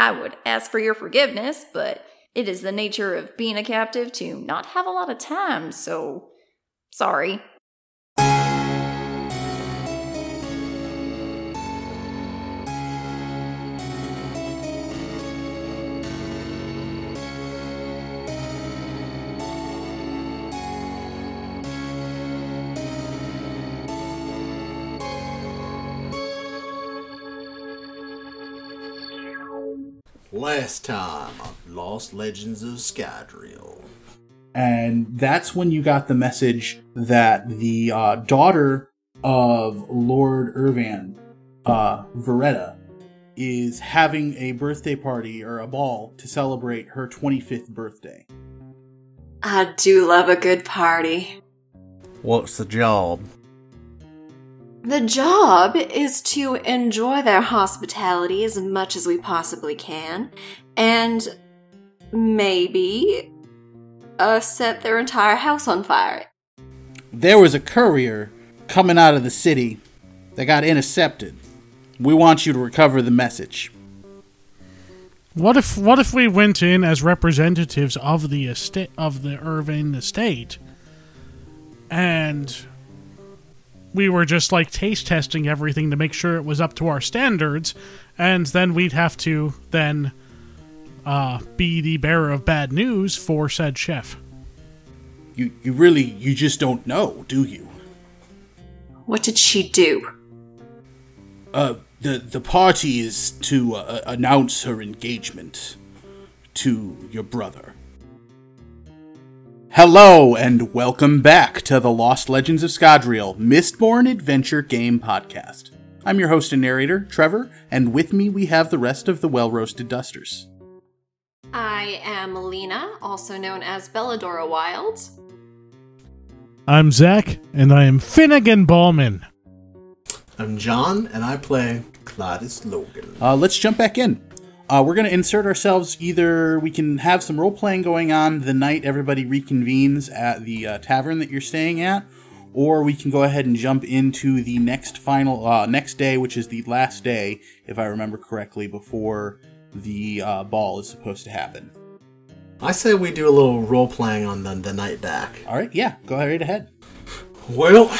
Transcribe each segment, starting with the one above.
I would ask for your forgiveness, but it is the nature of being a captive to not have a lot of time, so sorry. Last time on Lost Legends of Scadrial. and that's when you got the message that the uh, daughter of Lord Irvan, uh, Veretta, is having a birthday party or a ball to celebrate her 25th birthday. I do love a good party. What's the job? The job is to enjoy their hospitality as much as we possibly can, and maybe uh, set their entire house on fire. There was a courier coming out of the city that got intercepted. We want you to recover the message. What if what if we went in as representatives of the estate of the Irving estate, and we were just like taste testing everything to make sure it was up to our standards, and then we'd have to then uh, be the bearer of bad news for said chef. You, you really, you just don't know, do you? What did she do? Uh, the the party is to uh, announce her engagement to your brother. Hello and welcome back to the Lost Legends of Scadrial Mistborn Adventure Game Podcast. I'm your host and narrator, Trevor, and with me we have the rest of the well-roasted dusters. I am Lena, also known as Belladora Wild. I'm Zach, and I am Finnegan Ballman. I'm John, and I play Clytus Logan. Uh, let's jump back in. Uh, we're going to insert ourselves. Either we can have some role playing going on the night everybody reconvenes at the uh, tavern that you're staying at, or we can go ahead and jump into the next final uh, next day, which is the last day, if I remember correctly, before the uh, ball is supposed to happen. I say we do a little role playing on the, the night back. All right, yeah, go right ahead. Well,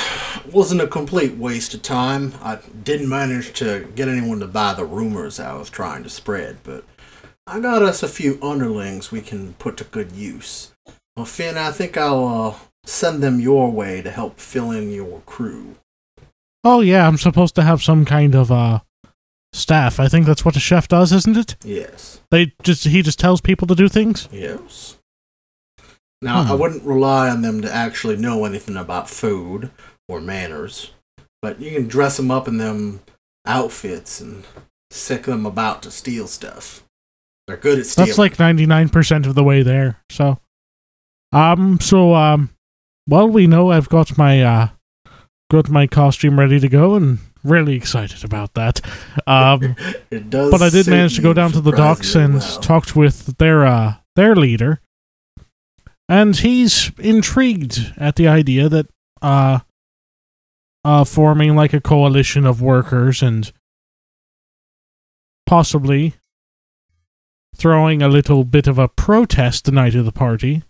wasn't a complete waste of time. I didn't manage to get anyone to buy the rumors I was trying to spread, but I got us a few underlings we can put to good use. Well, Finn, I think I'll uh, send them your way to help fill in your crew. Oh yeah, I'm supposed to have some kind of uh staff. I think that's what a chef does, isn't it? Yes. They just he just tells people to do things. Yes. Now, Hmm. I wouldn't rely on them to actually know anything about food or manners, but you can dress them up in them outfits and sic them about to steal stuff. They're good at stealing. That's like 99% of the way there. So um so um well we know I've got my uh got my costume ready to go and really excited about that. Um it does. but I did manage to go down to the docks and well. talked with their uh their leader. And he's intrigued at the idea that uh uh forming like a coalition of workers and possibly throwing a little bit of a protest the night of the party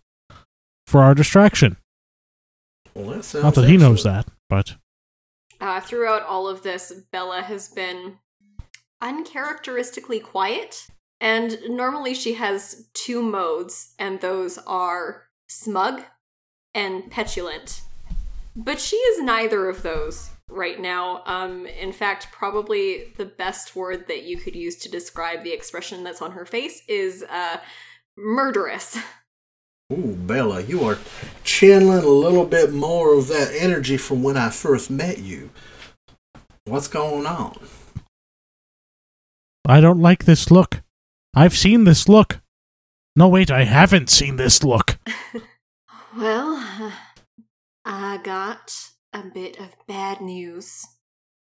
for our distraction. Well, that sounds Not that he knows that, but Uh, throughout all of this, Bella has been uncharacteristically quiet, and normally she has two modes, and those are smug and petulant. But she is neither of those right now. Um, in fact, probably the best word that you could use to describe the expression that's on her face is uh, murderous. Ooh, Bella, you are channeling a little bit more of that energy from when I first met you. What's going on? I don't like this look. I've seen this look. No, wait, I haven't seen this look. Well, I got a bit of bad news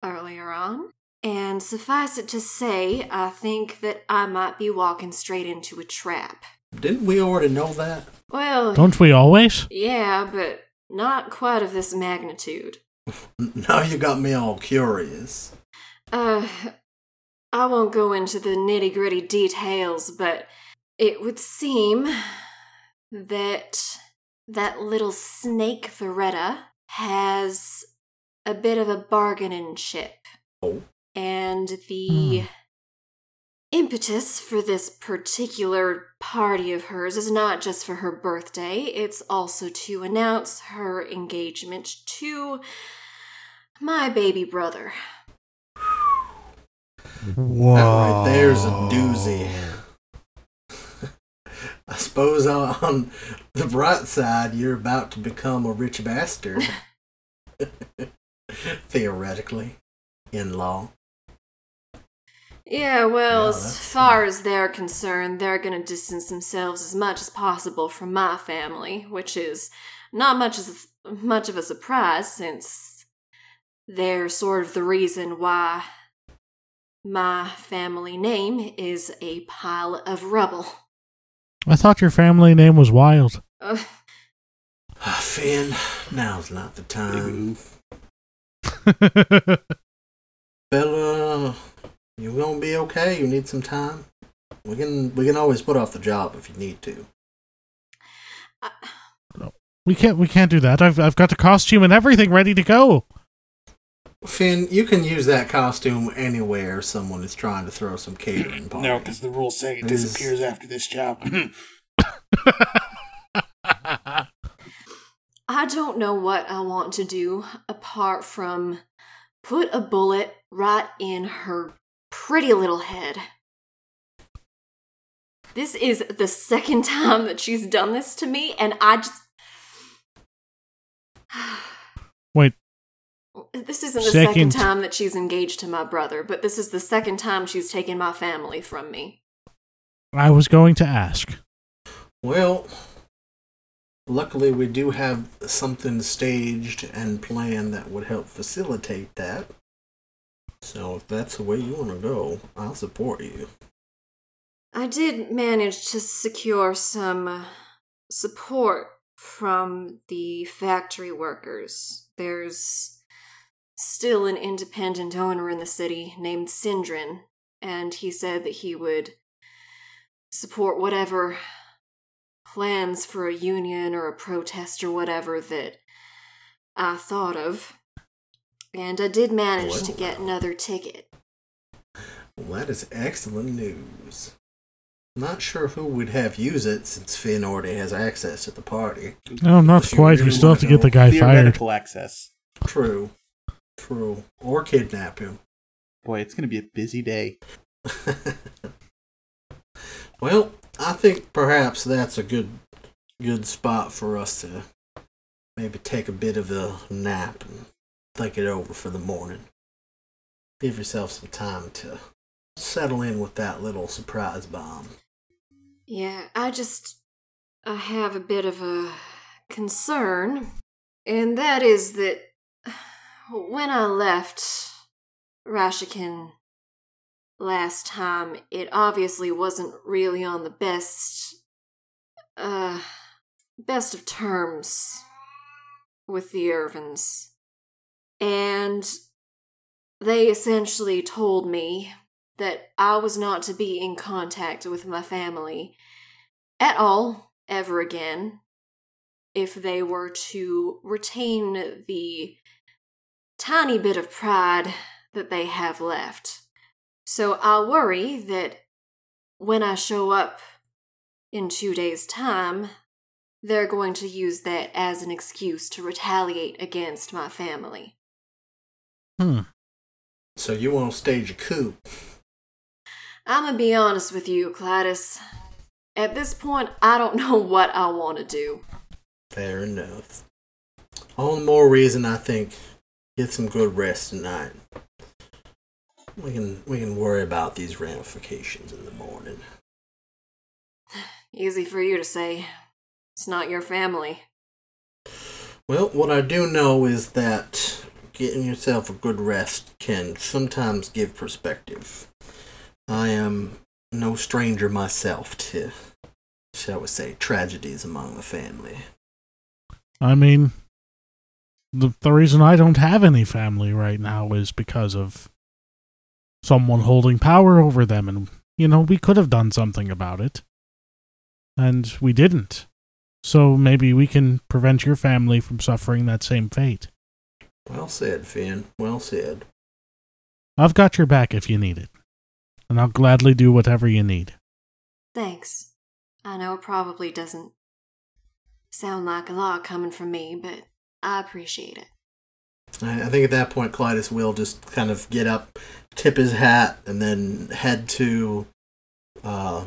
earlier on. And suffice it to say, I think that I might be walking straight into a trap. Didn't we already know that? Well, Don't we always? yeah, but not quite of this magnitude. Now you got me all curious. Uh, I won't go into the nitty gritty details, but it would seem that that little snake Veretta has a bit of a bargaining chip. Oh. And the Hmm. impetus for this particular party of hers is not just for her birthday, it's also to announce her engagement to my baby brother. Whoa. That right there's a doozy. I suppose on the bright side, you're about to become a rich bastard. Theoretically, in law. Yeah, well, Yeah, as far as they're concerned, they're gonna distance themselves as much as possible from my family, which is not much as much of a surprise since they're sort of the reason why my family name is a pile of rubble. I thought your family name was Wild. Uh, Ah, Finn, now's not the time. move. Bella, you gonna be okay? You need some time? We can we can always put off the job if you need to. I- we can't. We can't do that. I've I've got the costume and everything ready to go. Finn, you can use that costume anywhere someone is trying to throw some catering party. No, because the rules say it This- disappears after this job. I don't know what I want to do apart from put a bullet right in her pretty little head. This is the second time that she's done this to me, and I just. Wait. This isn't the second Second. time that she's engaged to my brother, but this is the second time she's taken my family from me. I was going to ask. Well, luckily we do have something staged and planned that would help facilitate that. So if that's the way you want to go, I'll support you. I did manage to secure some uh, support from the factory workers. There's still an independent owner in the city named Sindrin, and he said that he would support whatever plans for a union or a protest or whatever that I thought of. And I did manage to Well. get another ticket. Well, that is excellent news. Not sure who would have use it since Finn already has access to the party. No, not If quite. We really still have to get the know, guy fired. Theoretical access. True. True. Or kidnap him. Boy, it's going to be a busy day. well, I think perhaps that's a good good spot for us to maybe take a bit of a nap and think it over for the morning. Give yourself some time to settle in with that little surprise bomb. Yeah, I just I have a bit of a concern, and that is that when I left Rashikin last time, it obviously wasn't really on the best uh best of terms with the Irvins. And they essentially told me that I was not to be in contact with my family at all ever again if they were to retain the tiny bit of pride that they have left. So I worry that when I show up in two days' time, they're going to use that as an excuse to retaliate against my family. Hmm. So you want to stage a coup? I'm gonna be honest with you, Gladys. At this point, I don't know what I want to do. Fair enough. All the more reason I think get some good rest tonight. We can we can worry about these ramifications in the morning. Easy for you to say. It's not your family. Well, what I do know is that getting yourself a good rest can sometimes give perspective. I am no stranger myself to, shall we say, tragedies among the family. I mean, the the reason I don't have any family right now is because of someone holding power over them, and you know we could have done something about it, and we didn't. So maybe we can prevent your family from suffering that same fate. Well said, Finn. Well said. I've got your back if you need it, and I'll gladly do whatever you need. Thanks. I know it probably doesn't sound like a lot coming from me, but I appreciate it. I, I think at that point, Clytus will just kind of get up, tip his hat, and then head to. Uh,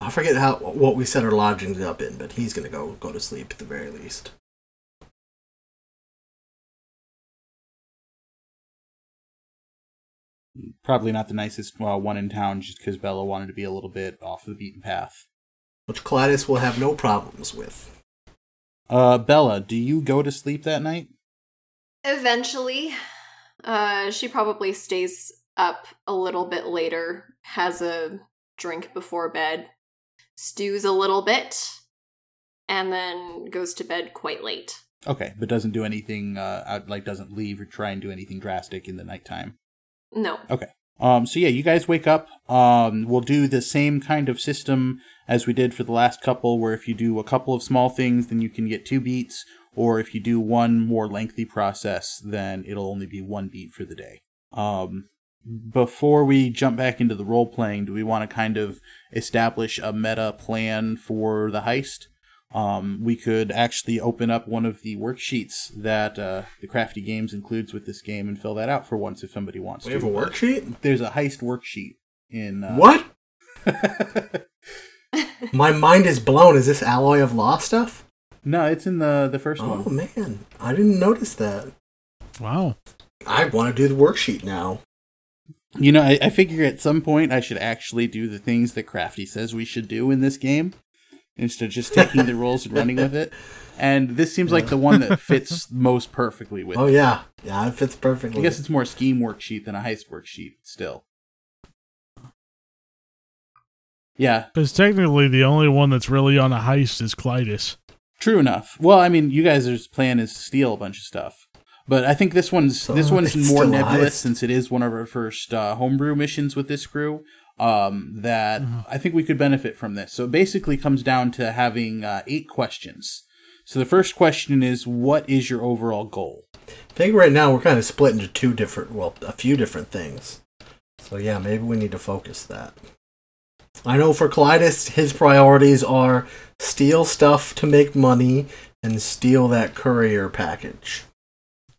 I forget how what we set our lodgings up in, but he's gonna go go to sleep at the very least. Probably not the nicest uh, one in town, just because Bella wanted to be a little bit off the beaten path. Which Clytus will have no problems with. Uh, Bella, do you go to sleep that night? Eventually, uh, she probably stays up a little bit later, has a drink before bed, stews a little bit, and then goes to bed quite late. Okay, but doesn't do anything. Uh, out, like doesn't leave or try and do anything drastic in the nighttime. No. Okay. Um, so yeah, you guys wake up. Um, we'll do the same kind of system as we did for the last couple, where if you do a couple of small things, then you can get two beats, or if you do one more lengthy process, then it'll only be one beat for the day. Um, before we jump back into the role playing, do we want to kind of establish a meta plan for the heist? Um, we could actually open up one of the worksheets that uh, the Crafty Games includes with this game and fill that out for once if somebody wants We to. have a worksheet. There's a heist worksheet in. Uh, What? My mind is blown. Is this alloy of law stuff? no, it's in the the first Oh one. man, I didn't notice that. Wow. I want to do the worksheet now. You know, I, I figure at some point I should actually do the things that Crafty says we should do in this game instead of just taking the roles and running with it. And this seems like the one that fits most perfectly with. Oh it. yeah, yeah, it fits perfectly. I guess it's more a scheme worksheet than a heist worksheet. Still. Yeah, Because technically, the only one that's really on a heist is Clytus. True enough. Well, I mean, you guys' plan is to steal a bunch of stuff, but I think this one's So this one's more nebulous heist. since it is one of our first uh, homebrew missions with this crew. Um, that I think we could benefit from this. So it basically comes down to having uh, eight questions. So the first question is, what is your overall goal? I think right now we're kind of split into two different, well, a few different things. So yeah, maybe we need to focus that. I know for Clytus, his priorities are steal stuff to make money and steal that courier package.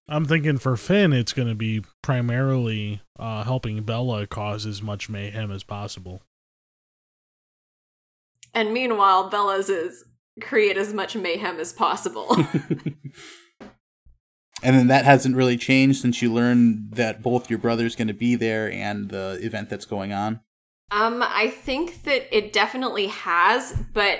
I'm thinking for Finn, it's going to be primarily uh, helping Bella cause as much mayhem as possible. And meanwhile, Bella's is create as much mayhem as possible. And then that hasn't really changed since you learned that both your brother's going to be there and the event that's going on. um, I think that it definitely has, but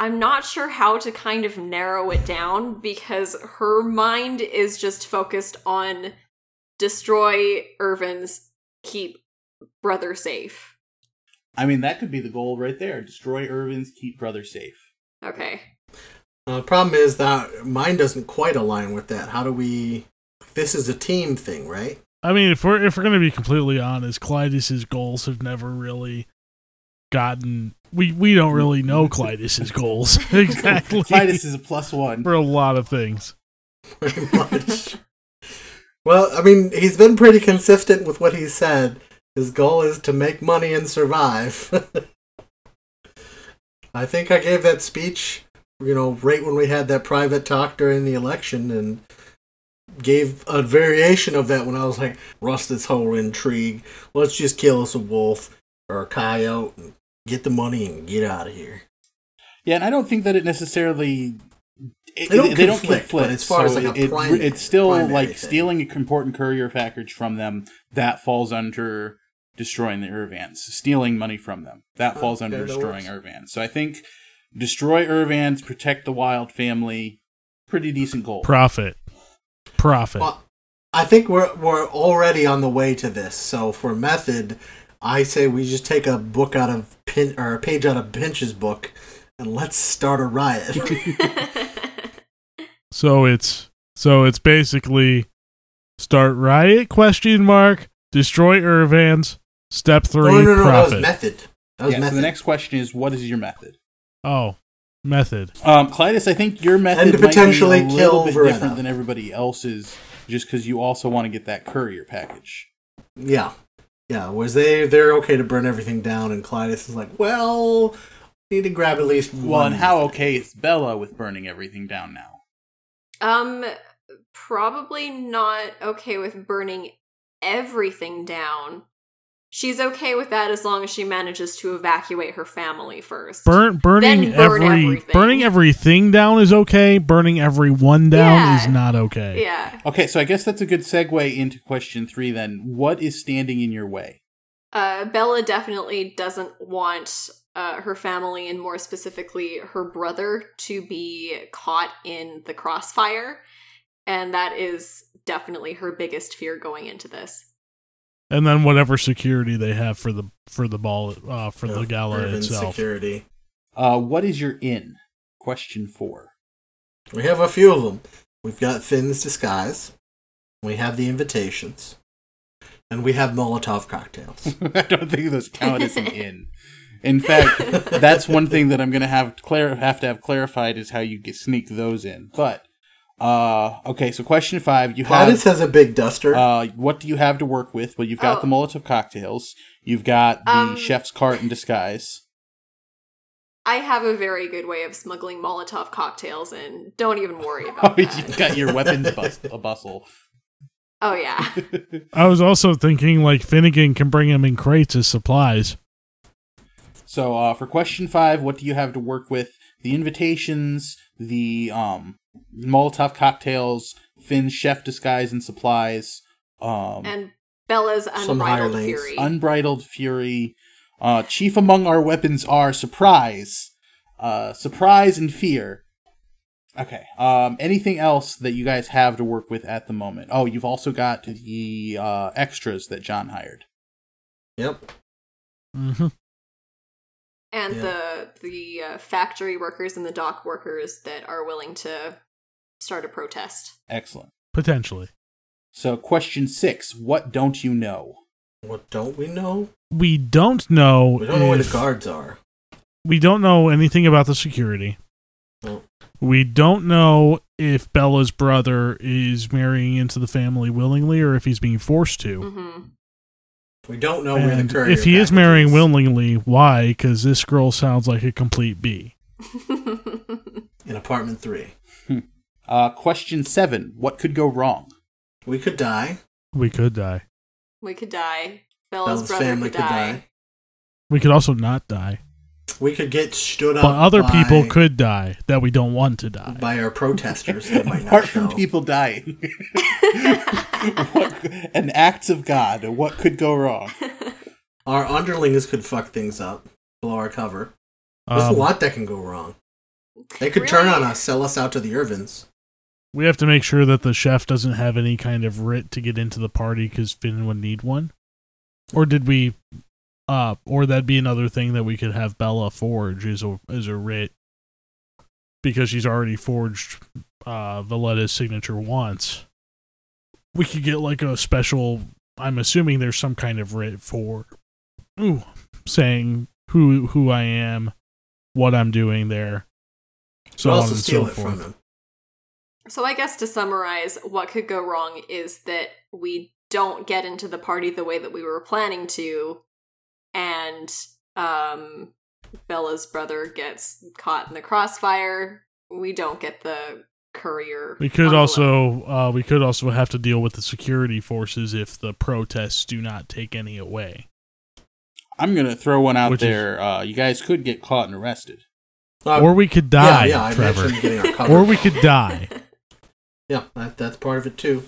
I'm not sure how to kind of narrow it down because her mind is just focused on destroy Irvin's, keep brother safe. I mean, that could be the goal right there: destroy Irvin's, keep brother safe. Okay. Uh, the problem is that mine doesn't quite align with that. How do we? This is a team thing, right? I mean, if we're if we're going to be completely honest, Clytus's goals have never really gotten. We we don't really know Clytus's goals exactly Titus is a plus one. for a lot of things. Pretty much. well, I mean, he's been pretty consistent with what he said. His goal is to make money and survive. I think I gave that speech, you know, right when we had that private talk during the election, and gave a variation of that when I was like, "Rust this whole intrigue. Let's just kill us a wolf or a coyote and get the money and get out of here. Yeah, and I don't think that it necessarily. It, They don't they don't conflict, conflict, but as far as, like, a it, primary- it's still primary like thing. stealing a important courier package from them. That falls under destroying the Irvans. Stealing money from them that Oh, falls under destroying. Irvans. So I think destroy Irvans, protect the wild family. Pretty decent goal. Profit, profit. Well, I think we're we're already on the way to this. So for method, I say we just take a book out of Pin or a page out of Pinch's book, and let's start a riot. So it's so it's basically start riot question mark Destroy Irvans. Step three. no, no, no, that was method. That was yeah, method. so the next question is what is your method? oh, method. Um, Clytus, I think your method And to might be a kill little bit Verena. different than everybody else's, just because you also want to get that courier package. Yeah, yeah. Was they they're okay to burn everything down, and Clytus is like, well, we need to grab at least one. Well, and how okay is Bella with burning everything down now? Um, probably not okay with burning everything down. She's okay with that as long as she manages to evacuate her family first. Burn, burning burn every everything. burning everything down is okay. Burning everyone down Yeah. is not okay. Yeah. Okay, so I guess that's a good segue into question three. Then, what is standing in your way? Uh, Bella definitely doesn't want uh, her family, and more specifically her brother, to be caught in the crossfire. And that is definitely her biggest fear going into this. And then whatever security they have for the for the ball uh, for the gala urban itself. security? Uh, what is your in? Question four. We have a few of them. We've got Finn's disguise. We have the invitations, and we have Molotov cocktails. I don't think those count as an in. In fact, that's one thing that I'm gonna have to clar- have to have clarified is how you get sneak those in. But uh, okay, so question five, you have Clytus has a big duster. uh, what do you have to work with? Well, you've got Oh. the Molotov cocktails, you've got the Um, chef's cart in disguise. I have a very good way of smuggling Molotov cocktails in. Don't even worry about Oh, that. you've got your weapons bus- a bustle. Oh, yeah. I was also thinking like Finnegan can bring them in crates as supplies. So uh, for question five, what do you have to work with? The invitations, the um, Molotov cocktails, Finn's chef disguise and supplies, um, and Bella's unbridled fury. unbridled fury. Uh, chief among our weapons are surprise, uh, surprise and fear. Okay. Um, anything else that you guys have to work with at the moment? Oh, you've also got the uh, extras that John hired. yep. hmm and Yeah. the the uh, factory workers and the dock workers that are willing to start a protest. Excellent. Potentially, So, question six: What don't you know? What don't we know? we don't know. We don't know where if- the guards are. We don't know anything about the security. No. We don't know if Bella's brother is marrying into the family willingly or if he's being forced to. hmm We don't know where the courier if he is marrying is. willingly, why? Because this girl sounds like a complete B. in apartment three, Uh, question seven: What could go wrong? we could die. We could die. we could die. Bella's, Bella's brother family could die. could die. We could also not die. We could get stood up. But other by, people could die that we don't want to die. by our protesters. that might not Apart from show. people dying, what, and acts of God. What could go wrong? our underlings could fuck things up, blow our cover. There's Um, a lot that can go wrong. They could turn on us, sell us out to the Irvins. we have to make sure that the chef doesn't have any kind of writ to get into the party because Finn would need one. Or did we? Uh, or that'd be another thing that we could have Bella forge as a as a writ because she's already forged uh, Valletta's signature once. We could get like a special. I'm assuming there's some kind of writ for, ooh, saying who who I am, what I'm doing there, so We'll on also and steal so it forth. from them. So I guess to summarize, what could go wrong is that we don't get into the party the way that we were planning to, and um, Bella's brother gets caught in the crossfire. We don't get the courier. We could also uh, we could also have to deal with the security forces if the protests do not take any away. I'm gonna throw one out Which is- there. Uh, you guys could get caught and arrested. Uh, or we could die, yeah, yeah, Trevor. our cover. Or we could die. yeah, that, that's part of it too.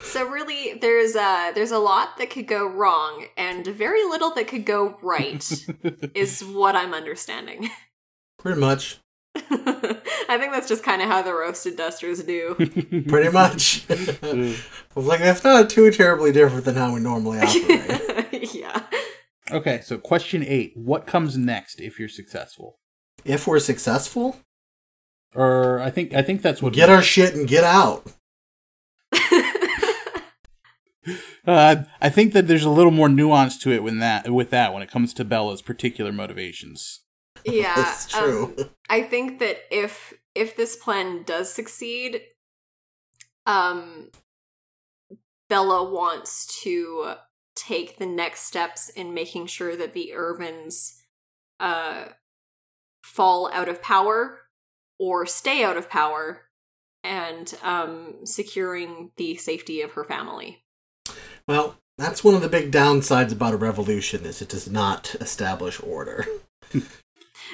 So really, there's a there's a lot that could go wrong, and very little that could go right. is what I'm understanding. Pretty much. I think that's just kind of how the roasted dusters do. Pretty much. I was like, that's not too terribly different than how we normally operate. yeah. okay, so question eight: What comes next if you're successful? if we're successful, Or I think I think that's what get our shit and get out. Uh, I think that there's a little more nuance to it when that with that when it comes to Bella's particular motivations. Yeah, That's true. um, I think that if if this plan does succeed, um, Bella wants to take the next steps in making sure that the Irvins uh fall out of power or stay out of power and um securing the safety of her family. Well, that's one of the big downsides about a revolution is it does not establish order.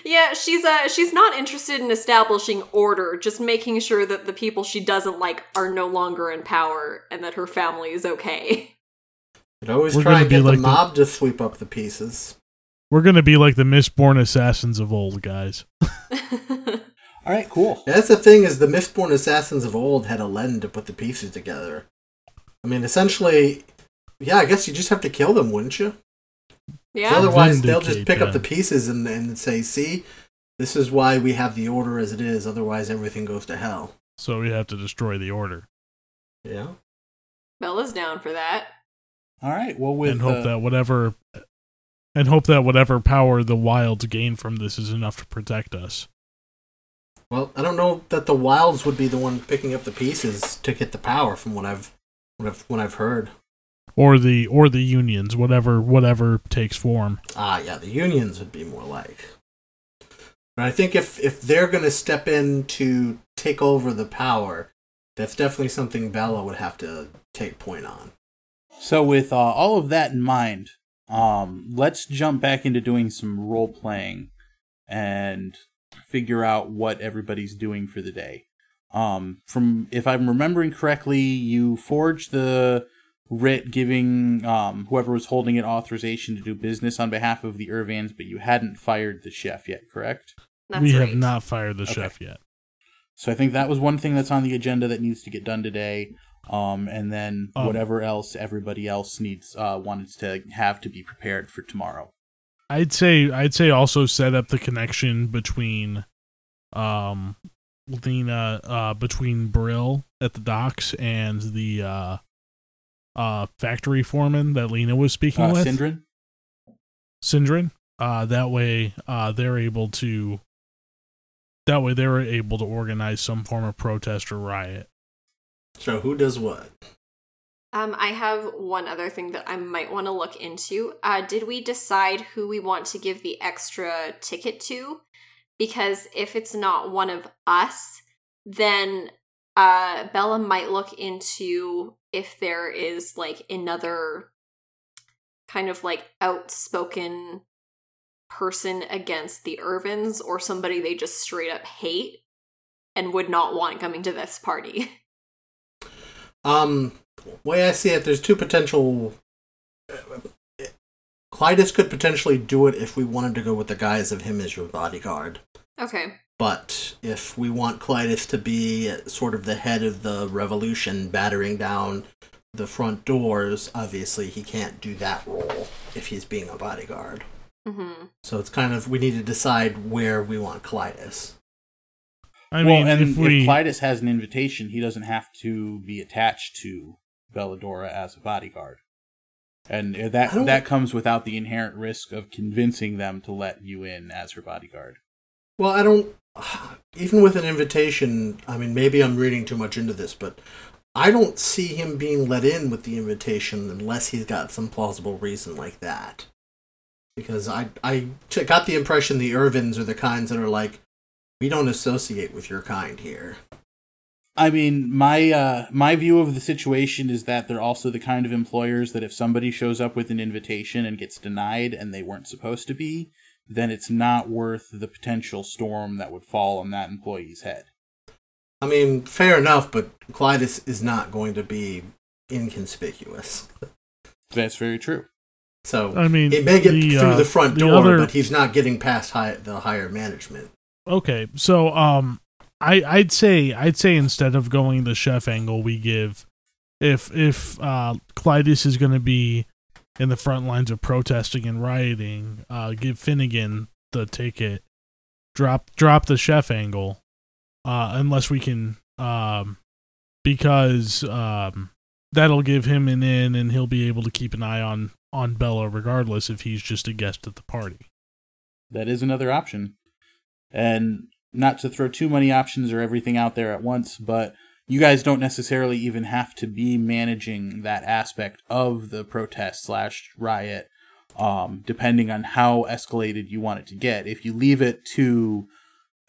Yeah, she's uh she's not interested in establishing order, just making sure that the people she doesn't like are no longer in power and that her family is okay. But always We're try gonna and be get the like the- mob to sweep up the pieces. We're gonna be like the Mistborn assassins of old, guys. All right, cool. That's the thing is the Mistborn assassins of old had a lend to put the pieces together. I mean, essentially, yeah, I guess you just have to kill them, wouldn't you? yeah. otherwise, they'll just Vindicate pick up the pieces and, and say, see, this is why we have the order as it is. Otherwise, everything goes to hell. So we have to destroy the order Yeah. Bella's down for that. All right. Well, with and hope uh, that whatever and hope that whatever power the wilds gain from this is enough to protect us. Well, I don't know that the Wilds would be the one picking up the pieces to get the power, from what I've what I've, what I've heard. Or the or the unions, whatever whatever takes form. Ah, yeah, the unions would be more like. But I think if if they're going to step in to take over the power, that's definitely something Bella would have to take point on. So, with uh, all of that in mind, um, let's jump back into doing some role playing and figure out what everybody's doing for the day. Um, from if I'm remembering correctly, you forged the writ giving um, whoever was holding it authorization to do business on behalf of the Irvans, but you hadn't fired the chef yet, correct? That's we right. have not fired the Okay. chef yet. So I think that was one thing that's on the agenda that needs to get done today. Um, and then Um, whatever else everybody else needs uh, wanted to have to be prepared for tomorrow. I'd say I'd say also set up the connection between um Lena uh between Brill at the docks and the uh uh factory foreman that Lena was speaking Uh, with. Sindrin? Sindrin. Uh that way uh they're able to that way they were able to organize some form of protest or riot. So who does what? Um, I have one other thing that I might want to look into. Uh, did we decide who we want to give the extra ticket to? Because if it's not one of us, then uh, Bella might look into if there is like another kind of like outspoken person against the Irvins or somebody they just straight up hate and would not want coming to this party. Um, way I see it, there's two potential. Clytus could potentially do it if we wanted to go with the guise of him as your bodyguard. okay. But if we want Clytus to be sort of the head of the revolution, battering down the front doors, obviously he can't do that role if he's being a bodyguard. Mm-hmm. So it's kind of we need to decide where we want Clytus. I well, mean and if we if Clytus has an invitation, he doesn't have to be attached to Belladora as a bodyguard. And that that comes without the inherent risk of convincing them to let you in as her bodyguard. Well, I don't. Even with an invitation, I mean, maybe I'm reading too much into this, but I don't see him being let in with the invitation unless he's got some plausible reason like that. Because I, I got the impression the Irvins are the kinds that are like, we don't associate with your kind here. I mean, my uh, my view of the situation is that they're also the kind of employers that if somebody shows up with an invitation and gets denied and they weren't supposed to be, then it's not worth the potential storm that would fall on that employee's head. I mean, fair enough, but Clytus is not going to be inconspicuous. That's very true. So I mean he may get the, through uh, the front the door, other- but he's not getting past high, the higher management. Okay, so um, I I'd say I'd say instead of going the chef angle, we give if if uh Clytus is going to be in the front lines of protesting and rioting, uh, give Finnegan the ticket. Drop drop the chef angle, uh, unless we can um, because um, that'll give him an in, and he'll be able to keep an eye on on Bella regardless if he's just a guest at the party. That is another option. And not to throw too many options or everything out there at once, but you guys don't necessarily even have to be managing that aspect of the protest slash riot, um, depending on how escalated you want it to get. If you leave it to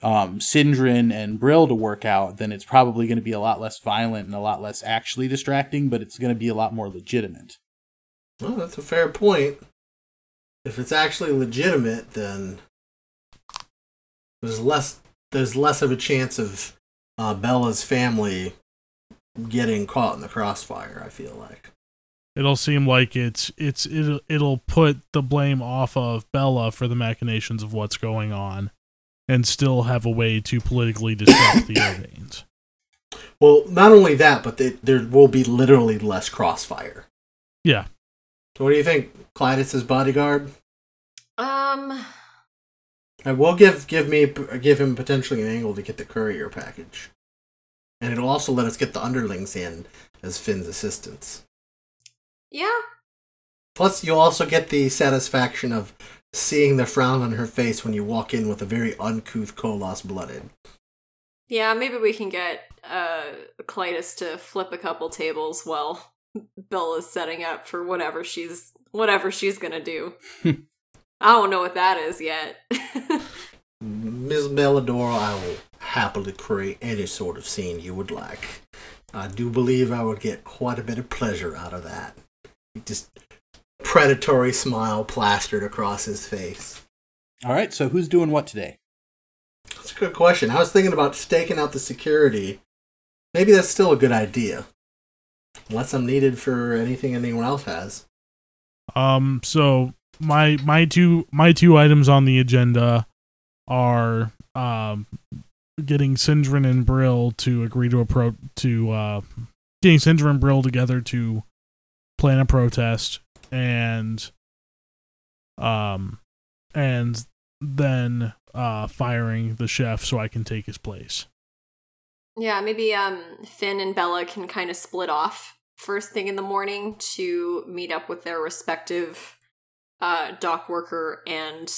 um, Sindrin and Brill to work out, then it's probably going to be a lot less violent and a lot less actually distracting, but it's going to be a lot more legitimate. Well, that's a fair point. If it's actually legitimate, then there's less there's less of a chance of uh, Bella's family getting caught in the crossfire. I feel like. It'll seem like it's it's it'll, it'll put the blame off of Bella for the machinations of what's going on, and still have a way to politically disrupt the Irvains. Well, not only that, but they, there will be literally less crossfire. Yeah, So, what do you think, Clytus's bodyguard? Um, I will give give me give him potentially an angle to get the courier package, and it'll also let us get the underlings in as Finn's assistants. yeah, Plus, you'll also get the satisfaction of seeing the frown on her face when you walk in with a very uncouth Koloss blooded. yeah. Maybe we can get uh Clytus to flip a couple tables while Bella's setting up for whatever she's whatever she's gonna do. I don't know what that is yet. Ms. Belladora, I will happily create any sort of scene you would like. I do believe I would get quite a bit of pleasure out of that. Just predatory smile plastered across his face. All right, so who's doing what today? That's a good question. I was thinking about staking out the security. Maybe that's still a good idea. Unless I'm needed for anything anyone else has. Um. So my my two my two items on the agenda are um getting Sindrin and Brill to agree to a pro to uh getting Sindrin and Brill together to plan a protest and um and then uh firing the chef so I can take his place. yeah, maybe um Finn and Bella can kind of split off first thing in the morning to meet up with their respective uh dock worker and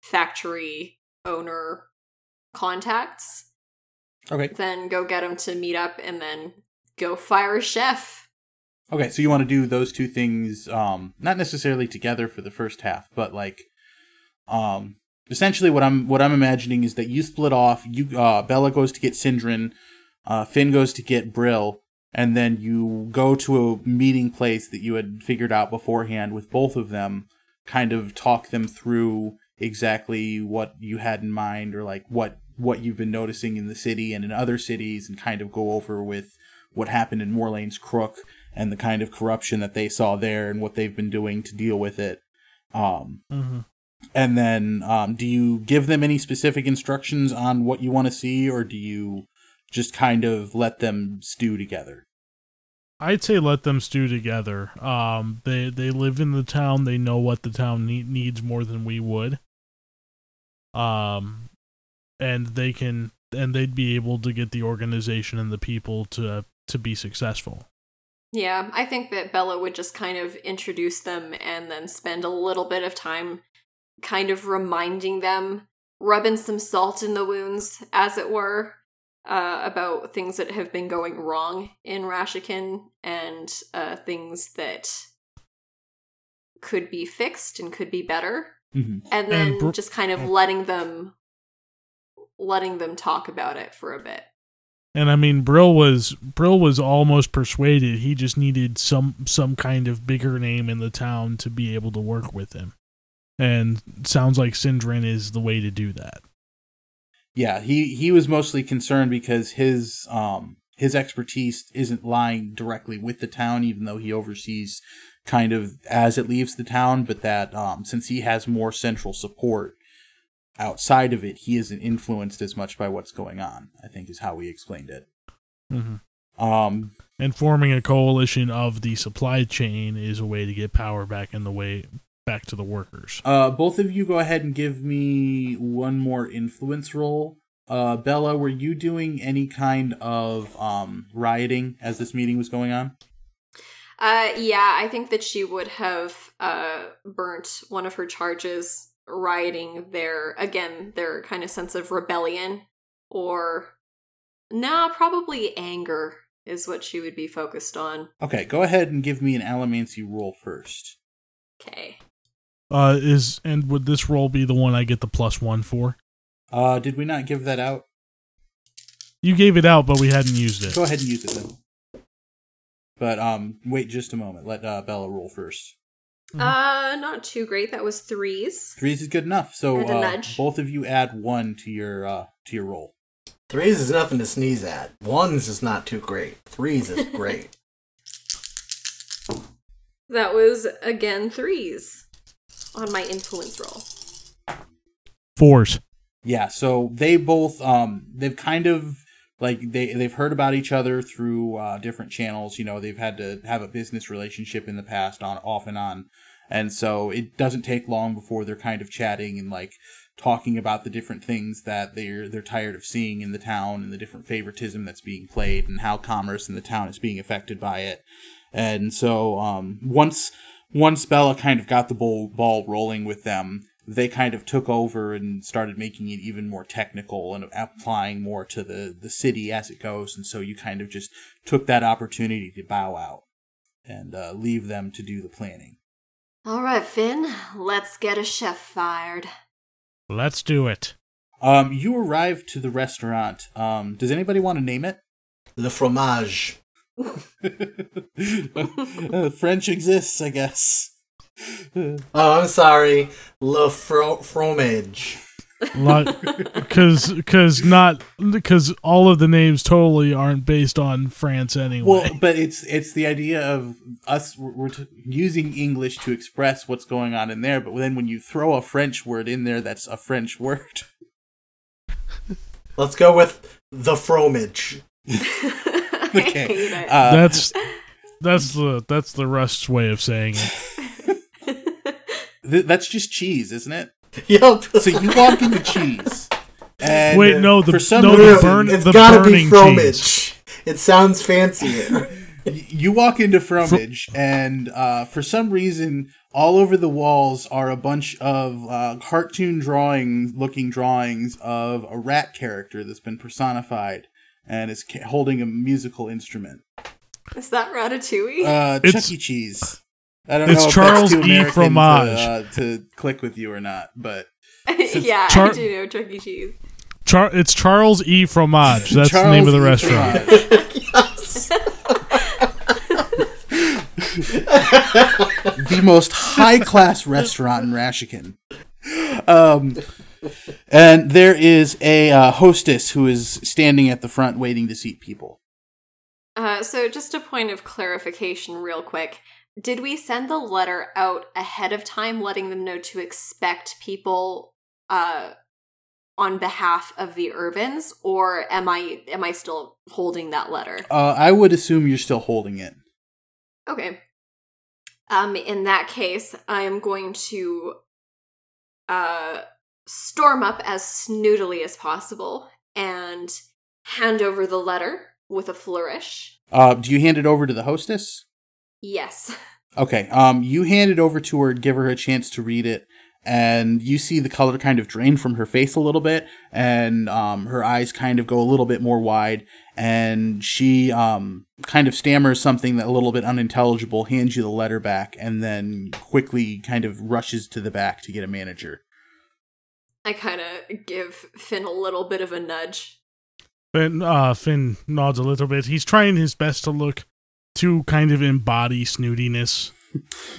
factory owner contacts. Okay. Then go get them to meet up and then go fire a chef. Okay, so you want to do those two things, um, not necessarily together for the first half, but like, um, essentially what I'm what I'm imagining is that you split off. You uh, Bella goes to get Sindrin, uh, Finn goes to get Brill, and then you go to a meeting place that you had figured out beforehand with both of them. Kind of talk them through exactly what you had in mind, or like what what you've been noticing in the city and in other cities, and kind of go over with what happened in Morlane's Crook and the kind of corruption that they saw there and what they've been doing to deal with it. Um, Mm-hmm. and then, um, do you give them any specific instructions on what you want to see, or do you just kind of let them stew together? I'd say let them stew together. Um, they they live in the town. They know what the town need, needs more than we would. Um, and they can and they'd be able to get the organization and the people to to be successful. Yeah, I think that Bella would just kind of introduce them and then spend a little bit of time kind of reminding them, rubbing some salt in the wounds, as it were, uh, about things that have been going wrong in Rashikin and uh, things that could be fixed and could be better. Mm-hmm. And then Br- just kind of letting them letting them talk about it for a bit. And I mean, Brill was Brill was almost persuaded. He just needed some some kind of bigger name in the town to be able to work with him. And sounds like Sindrin is the way to do that. Yeah, he he was mostly concerned because his um his expertise isn't lying directly with the town, even though he oversees kind of as it leaves the town. But that um since he has more central support outside of it, he isn't influenced as much by what's going on. I think is how we explained it. Mm-hmm. Um, and forming a coalition of the supply chain is a way to get power back in the way back to the workers. uh, both of you go ahead and give me one more influence roll. Uh, Bella, were you doing any kind of um rioting as this meeting was going on? Uh, yeah, I think that she would have uh, burnt one of her charges rioting their, again, their kind of sense of rebellion or, nah, probably anger is what she would be focused on. Okay, go ahead and give me an Allomancy roll first. Okay. Uh, is and would this roll be the one I get the plus one for? Uh, did we not give that out? You gave it out, but we hadn't used it. Go ahead and use it then. But um, wait just a moment. Let uh, Bella roll first. Mhm. Uh, not too great. That was threes. Threes is good enough. So uh, both of you add one to your uh, to your roll. Threes is nothing to sneeze at. Ones is not too great. Threes is great. That was, again, threes on my influence roll. Fours. Yeah, so they both um they've kind of like they they've heard about each other through uh, different channels. You know, they've had to have a business relationship in the past, on off and on, and so it doesn't take long before they're kind of chatting and like talking about the different things that they're they're tired of seeing in the town and the different favoritism that's being played and how commerce in the town is being affected by it. And so um, once once Bella kind of got the ball, ball rolling with them, they kind of took over and started making it even more technical and applying more to the, the city as it goes. And so you kind of just took that opportunity to bow out and uh, leave them to do the planning. All right, Finn, let's get a chef fired. Let's do it. Um, you arrive to the restaurant. Um, does anybody want to name it? Le fromage. Uh, French exists, I guess. Oh, I'm sorry. Le fro- fromage. Because because not because all of the names totally aren't based on France anyway. Well, but it's it's the idea of us we're, we're t- using English to express what's going on in there, but then when you throw a French word in there, that's a French word. Let's go with the fromage. Okay. I. Uh, that's that's the that's the Rust's way of saying it. th- that's just cheese, isn't it? Yep. So you walk into cheese. And Wait, no, the- for some no, the reason, burn- it's the gotta be fromage. cheese. It sounds fancier. you walk into Fromage, and uh, for some reason, all over the walls are a bunch of uh, cartoon drawing looking drawings of a rat character that's been personified and is ca- holding a musical instrument. Is that Ratatouille? Uh, It's- Chuck E. Cheese. I don't it's know if Charles that's too E. Fromage. To, uh, to click with you or not, but yeah, Char- I do know Chuck E. Cheese. Char- it's Charles E. Fromage. That's the name of the E. restaurant. The most high class restaurant in Rashikin. Um, and there is a uh, hostess who is standing at the front waiting to seat people. Uh, so, just a point of clarification, real quick. Did we send the letter out ahead of time, letting them know to expect people uh, on behalf of the Irvins, or am I am I still holding that letter? Uh, I would assume you're still holding it. Okay. Um, in that case, I am going to uh storm up as snoodily as possible and hand over the letter with a flourish. Uh, do you hand it over to the hostess? Yes. Okay. Um, you hand it over to her, give her a chance to read it, and you see the color kind of drain from her face a little bit, and um, her eyes kind of go a little bit more wide, and she um kind of stammers something that a little bit unintelligible, hands you the letter back, and then quickly kind of rushes to the back to get a manager. I kind of give Finn a little bit of a nudge. And uh, Finn nods a little bit. He's trying his best to look to kind of embody snootiness.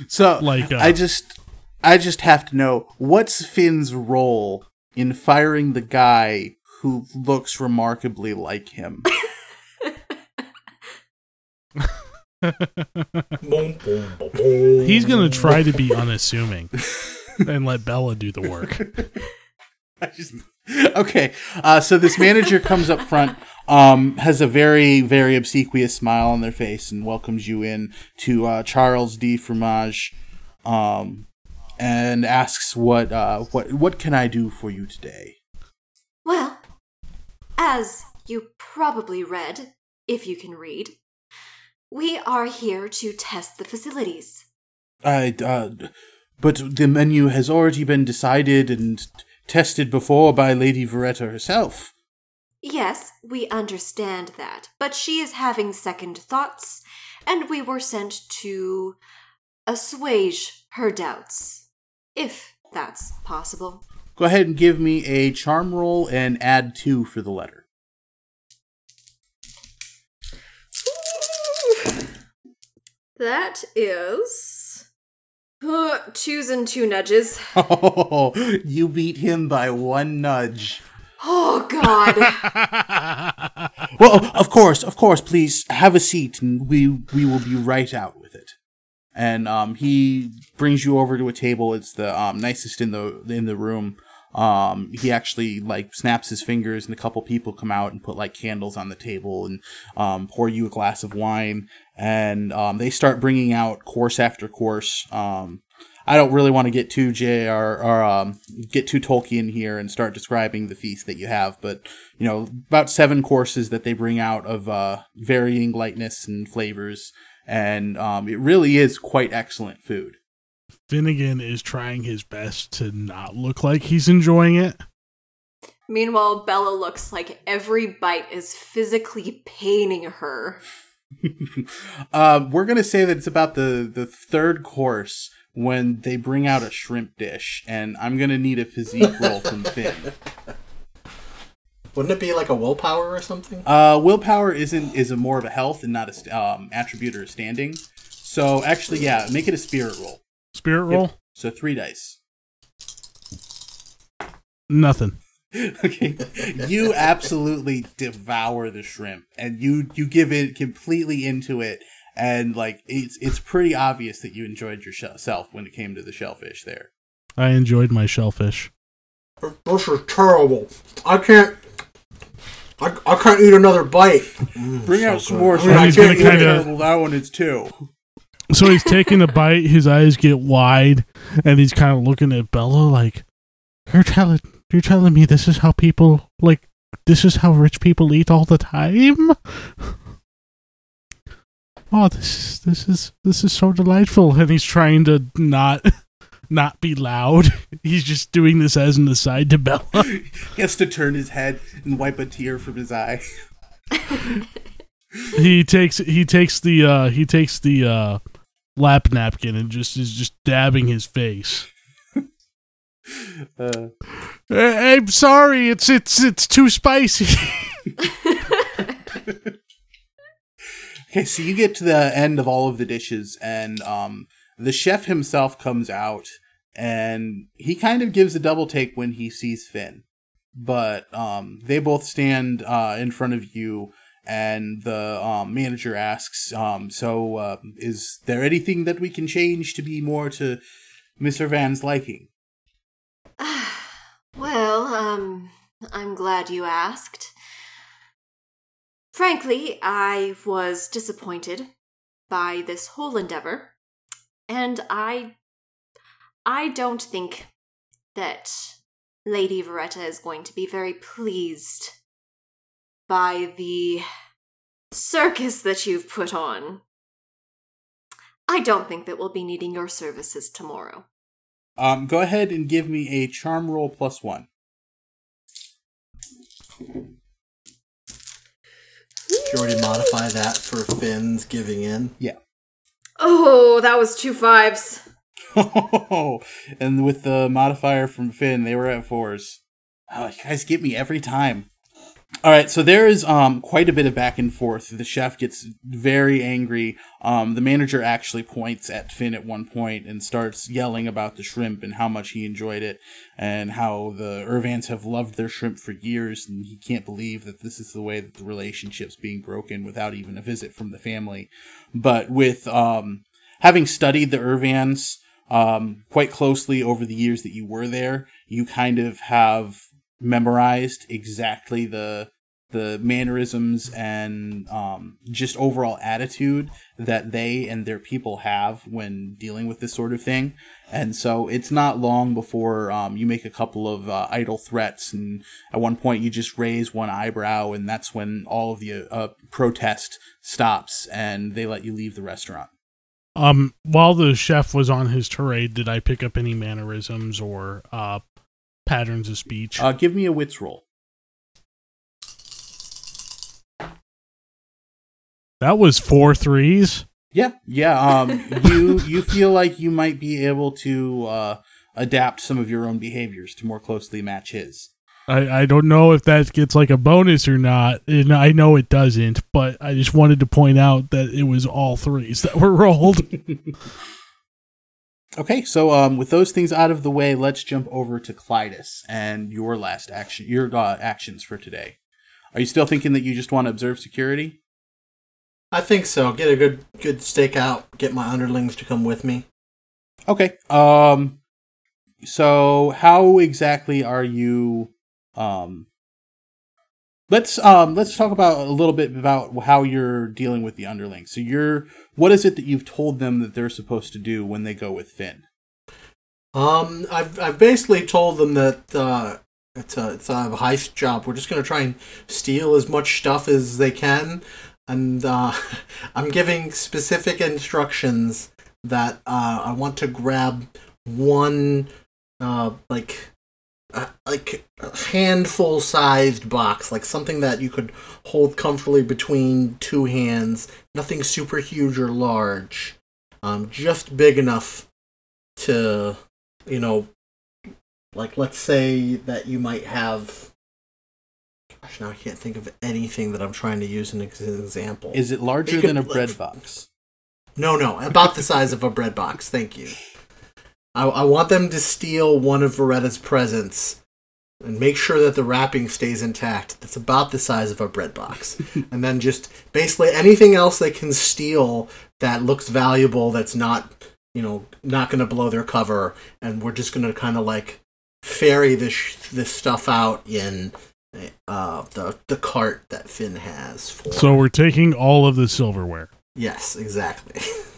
So Like, uh, I just I just have to know what's Finn's role in firing the guy who looks remarkably like him. He's gonna try to be unassuming and let Bella do the work. I just okay. Uh, so this manager comes up front, um, has a very very obsequious smile on their face, and welcomes you in to uh, Charles D. Fromage, um, and asks what uh, what what can I do for you today? Well, as you probably read, if you can read, We are here to test the facilities. I, uh, but the menu has already been decided and tested before by Lady Veretta herself. Yes, we understand that, but she is having second thoughts, and we were sent to assuage her doubts. If that's possible. Go ahead and give me a charm roll and add two for the letter. That is. Uh, twos and two nudges. Oh, you beat him by one nudge. Oh, God. Well, of course, of course. Please have a seat, and we we will be right out with it. And um, he brings you over to a table. It's the um, nicest in the in the room. Um, he actually like snaps his fingers, and a couple people come out and put like candles on the table and um, pour you a glass of wine. And um, they start bringing out course after course. Um, I don't really want to get too J or, or um, get too Tolkien here and start describing the feast that you have, but you know, about seven courses that they bring out of uh, varying lightness and flavors, and um, it really is quite excellent food. Finnegan is trying his best to not look like he's enjoying it. Meanwhile, Bella looks like every bite is physically paining her. uh, we're gonna say that it's about the the third course when they bring out a shrimp dish, and I'm gonna need a physique roll from Finn. Wouldn't it be like a willpower or something? Uh, willpower isn't is a more of a health and not a um, attribute or a standing. So actually, yeah, make it a spirit roll. Spirit roll? So three dice. Nothing. okay you absolutely devour the shrimp and you you give it completely into it and like it's it's pretty obvious that you enjoyed yourself when it came to the shellfish there I enjoyed my shellfish. This is terrible. I can't. I, I can't eat another bite. Mm, bring so out some good. more I mean. I can't eat kinda- it. Terrible, that one is two So he's taking a bite, his eyes get wide, and he's kind of looking at Bella like, You're telling you're telling me this is how people like this is how rich people eat all the time? Oh, this is this is this is so delightful. And he's trying to not not be loud. He's just doing this as an aside to Bella. he has to turn his head and wipe a tear from his eye he takes he takes the uh he takes the uh lap napkin and just is just dabbing his face. uh, I'm sorry, it's it's it's too spicy. Okay, so you get to the end of all of the dishes, and um, the chef himself comes out, and he kind of gives a double take when he sees Finn. But um, they both stand uh, in front of you, and the um, manager asks, um, "So, uh, is there anything that we can change to be more to Mr. Van's liking?" well, um, I'm glad you asked. Frankly, I was disappointed by this whole endeavor, and I I don't think that Lady Veretta is going to be very pleased by the circus that you've put on. I don't think that we'll be needing your services tomorrow. Um, go ahead and give me a charm roll plus one. Did you already modify that for Finn's giving in? Yeah. Oh, that was two fives. and with the modifier from Finn, they were at fours. Oh, you guys get me every time. All right, so there is um quite a bit of back and forth. The chef gets very angry. Um, the manager actually points at Finn at one point and starts yelling about the shrimp and how much he enjoyed it, and how the Irvans have loved their shrimp for years, and he can't believe that this is the way that the relationship's being broken without even a visit from the family. But with um having studied the Irvans um, quite closely over the years that you were there, you kind of have memorized exactly the the mannerisms and um, just overall attitude that they and their people have when dealing with this sort of thing. And so it's not long before um, you make a couple of uh, idle threats, and at one point you just raise one eyebrow, and that's when all of the uh, protest stops and they let you leave the restaurant. Um, while the chef was on his tirade, did I pick up any mannerisms or uh, patterns of speech? Uh, give me a wits roll. that was four threes. Yeah, yeah. Um, you you feel like you might be able to uh, adapt some of your own behaviors to more closely match his. I, I don't know if that gets like a bonus or not, and I know it doesn't, but I just wanted to point out that it was all threes that were rolled. Okay, so um, with those things out of the way, let's jump over to Clytus and your last action, your uh, actions for today. Are you still thinking that you just want to observe security? I think so. Get a good good stake out. Get my underlings to come with me. Okay. Um. So how exactly are you? Um. Let's um let's talk about a little bit about how you're dealing with the underlings. So you're what is it that you've told them that they're supposed to do when they go with Finn? Um, I've I've basically told them that uh, it's a it's a heist job. We're just gonna try and steal as much stuff as they can, and uh, I'm giving specific instructions that uh, I want to grab one uh, like uh, like a handful sized box, like something that you could hold comfortably between two hands. Nothing super huge or large, um, just big enough to, you know, like let's say that you might have. Gosh, now I can't think of anything that I'm trying to use an example. Is it larger could, than a like- bread box? No, no, about the size of a bread box. Thank you. I, I want them to steal one of Veretta's presents and make sure that the wrapping stays intact. That's about the size of a bread box. and then just basically anything else they can steal that looks valuable that's not, you know, not going to blow their cover. And we're just going to kind of like ferry this this stuff out in uh, the the cart that Finn has for. so we're taking all of the silverware. Yes, exactly.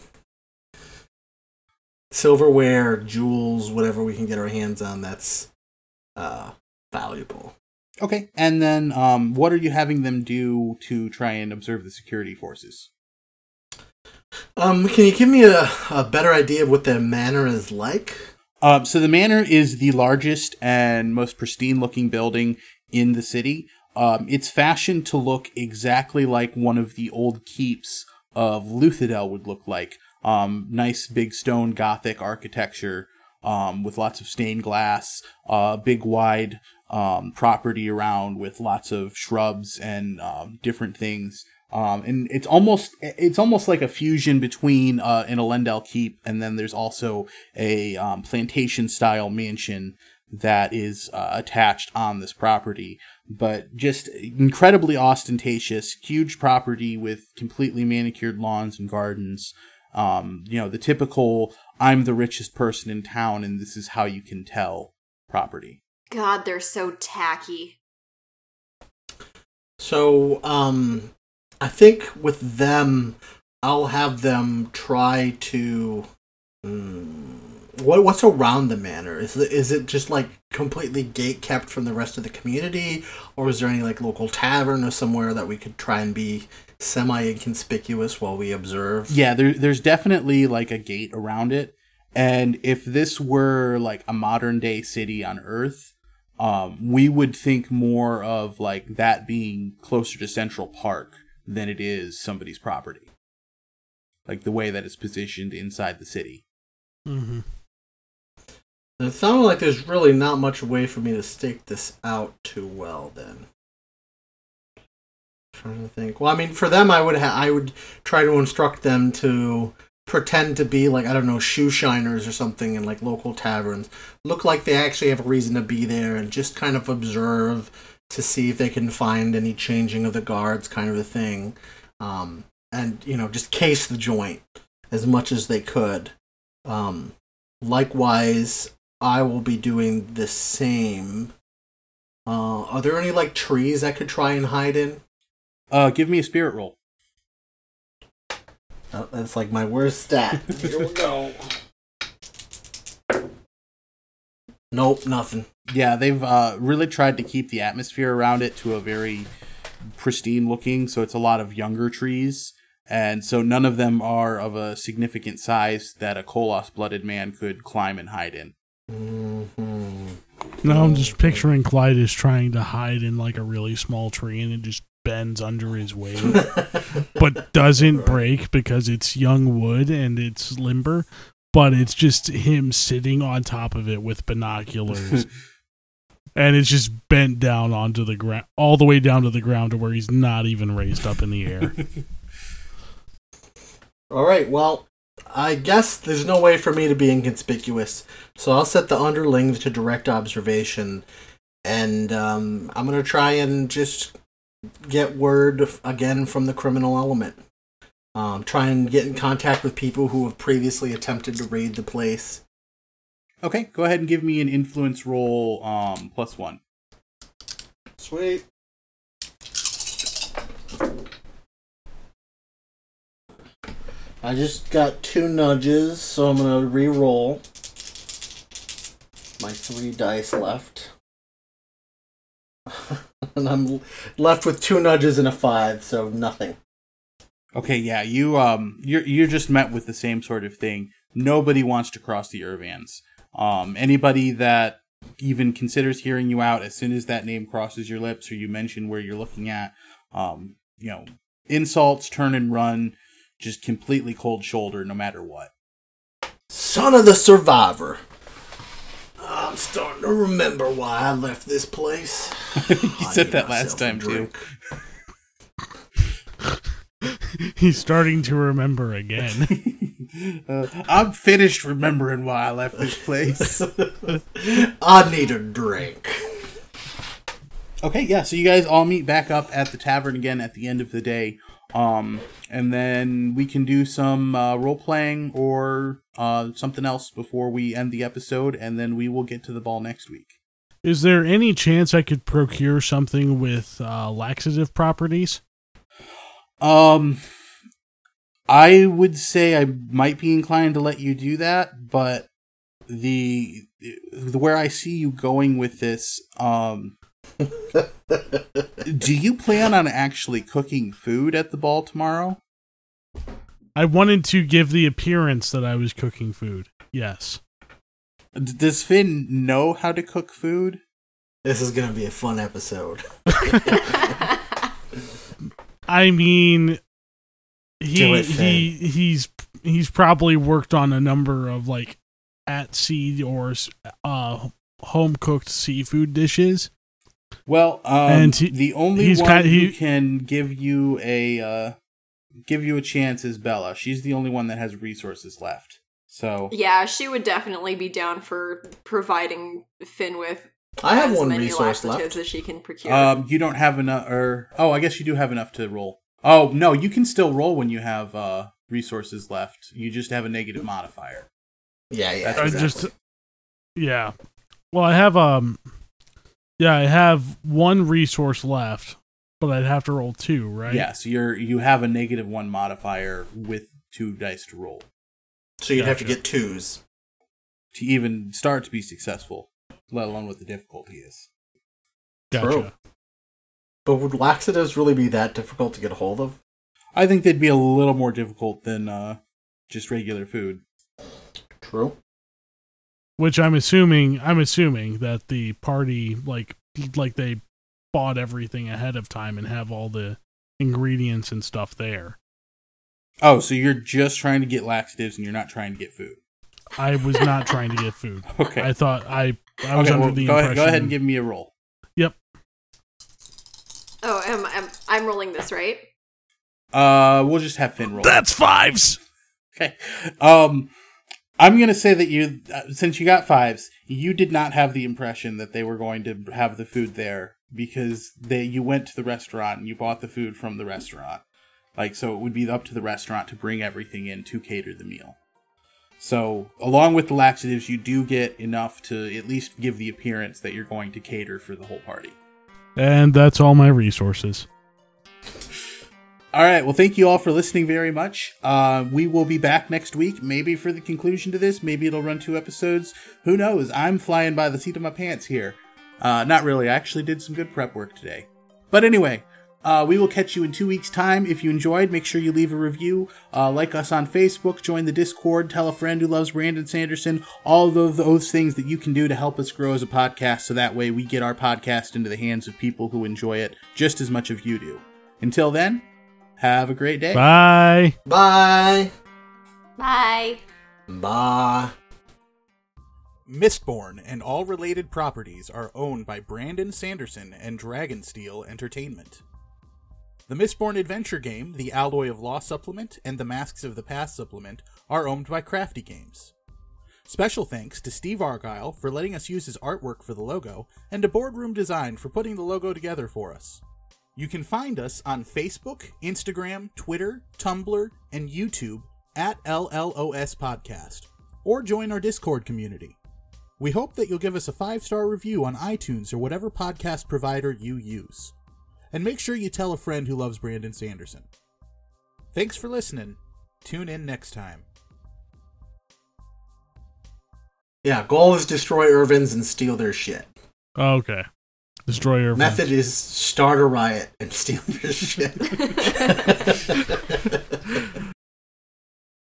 Silverware, jewels, whatever we can get our hands on that's uh, valuable. Okay, and then um, what are you having them do to try and observe the security forces? Um, can you give me a, a better idea of what the manor is like? Um, so the manor is the largest and most pristine looking building in the city. Um, it's fashioned to look exactly like one of the old keeps of Luthadel would look like. Um, nice big stone Gothic architecture um, with lots of stained glass, uh, big wide um, property around with lots of shrubs and um, different things. Um, and it's almost it's almost like a fusion between uh, an Elendel keep and then there's also a um, plantation style mansion that is uh, attached on this property but just incredibly ostentatious huge property with completely manicured lawns and gardens um, you know the typical i'm the richest person in town and this is how you can tell property God, they're so tacky. So, um, I think with them, I'll have them try to. Mm, what what's around the manor? Is it is it just like completely gate kept from the rest of the community, or is there any like local tavern or somewhere that we could try and be semi inconspicuous while we observe? Yeah, there, there's definitely like a gate around it. And if this were like a modern day city on Earth, um, we would think more of like that being closer to Central Park than it is somebody's property. Like the way that it's positioned inside the city. Mm-hmm. It sounded like there's really not much way for me to stake this out too well. Then, trying to think. Well, I mean, for them, I would ha- I would try to instruct them to pretend to be like I don't know shoe shiners or something in like local taverns. Look like they actually have a reason to be there, and just kind of observe to see if they can find any changing of the guards, kind of a thing. Um, and you know, just case the joint as much as they could. Um, likewise, I will be doing the same. Uh, are there any like trees I could try and hide in? Uh, give me a spirit roll. Oh, that's like my worst stat. Here we go. Nope, nothing. Yeah, they've uh, really tried to keep the atmosphere around it to a very pristine looking, so it's a lot of younger trees, and so none of them are of a significant size that a Koloss blooded man could climb and hide in. hmm Now I'm just picturing Clytus trying to hide in like a really small tree and it just bends under his weight, but doesn't break because it's young wood and it's limber. But it's just him sitting on top of it with binoculars. and it's just bent down onto the ground, all the way down to the ground to where he's not even raised up in the air. All right, well, I guess there's no way for me to be inconspicuous, so I'll set the underlings to direct observation, and um, I'm gonna try and just get word again from the criminal element. Um, try and get in contact with people who have previously attempted to raid the place. Okay, go ahead and give me an influence roll um, plus one. Sweet. I just got two nudges, so I'm gonna re-roll. My three dice left. and I'm left with two nudges and a five, so nothing. Okay, yeah, you um you're you're just met with the same sort of thing. Nobody wants to cross the Irvans. Um anybody that even considers hearing you out as soon as that name crosses your lips or you mention where you're looking at, um, you know, insults, turn and run, just completely cold shoulder no matter what. Son of the survivor. I'm starting to remember why I left this place. you said that last time too. he's starting to remember again. Uh, I'm finished remembering why I left this place. I need a drink. Okay, yeah, so you guys all meet back up at the tavern again at the end of the day. Um, and then we can do some uh, role playing or uh, something else before we end the episode, and then we will get to the ball next week. Is there any chance I could procure something with uh, laxative properties? Um, I would say I might be inclined to let you do that, but the, the where I see you going with this, um, do you plan on actually cooking food at the ball tomorrow? I wanted to give the appearance that I was cooking food. Yes. D- Does Finn know how to cook food? This is gonna be a fun episode. I mean, he it, he he's he's probably worked on a number of like at sea or uh home cooked seafood dishes. Well, um, And he- the only he's one kind- who he- can give you a uh, give you a chance is Bella. She's the only one that has resources left. So Yeah, she would definitely be down for providing Finn with I have as one many resource left. that she can procure. um, you don't have enough, or oh, I guess you do have enough to roll. Oh no, you can still roll when you have uh, resources left. You just have a negative modifier. Yeah, yeah. I exactly. just yeah. Well, I have um yeah, I have one resource left, but I'd have to roll two, right? Yeah, so you're you have a negative one modifier with two dice to roll so you'd have to get twos. to even start to be successful, let alone what the difficulty is. Gotcha. True. But would laxatives really be that difficult to get a hold of? I think they'd be a little more difficult than uh, just regular food. True. Which I'm assuming I'm assuming that the party like like they bought everything ahead of time and have all the ingredients and stuff there. Oh, so you're just trying to get laxatives and you're not trying to get food. I was not trying to get food. Okay. I thought I I was okay, under well, the go, impression ahead, go ahead and give me a roll. Yep. oh, am, am, I'm rolling this, right? Uh, we'll just have Finn roll. That's fives. Okay. Um, I'm gonna say that you, uh, since you got fives, you did not have the impression that they were going to have the food there because they you went to the restaurant and you bought the food from the restaurant. Like so, it would be up to the restaurant to bring everything in to cater the meal. So, along with the laxatives, you do get enough to at least give the appearance that you're going to cater for the whole party. And that's all my resources. All right. Well, thank you all for listening very much. Uh, we will be back next week, maybe for the conclusion to this. Maybe it'll run two episodes. Who knows? I'm flying by the seat of my pants here. Uh, not really. I actually did some good prep work today. But anyway, uh, we will catch you in two weeks' time. If you enjoyed, make sure you leave a review, uh, like us on Facebook, join the Discord, tell a friend who loves Brandon Sanderson, all those things that you can do to help us grow as a podcast so that way we get our podcast into the hands of people who enjoy it just as much as you do. Until then, have a great day. Bye. Bye. Bye. Bye. Mistborn and all related properties are owned by Brandon Sanderson and Dragonsteel Entertainment. The Mistborn Adventure game, the Alloy of Law supplement, and the Masks of the Past supplement are owned by Crafty Games. Special thanks to Steve Argyle for letting us use his artwork for the logo, and to Boardroom Design for putting the logo together for us. You can find us on Facebook, Instagram, Twitter, Tumblr, and YouTube at LLOS Podcast, or join our Discord community. We hope that you'll give us a five star review on iTunes or whatever podcast provider you use. And make sure you tell a friend who loves Brandon Sanderson. Thanks for listening. Tune in next time. Yeah, goal is destroy Irvins and steal their shit. Okay. Destroyer. Method is start a riot and steal their shit.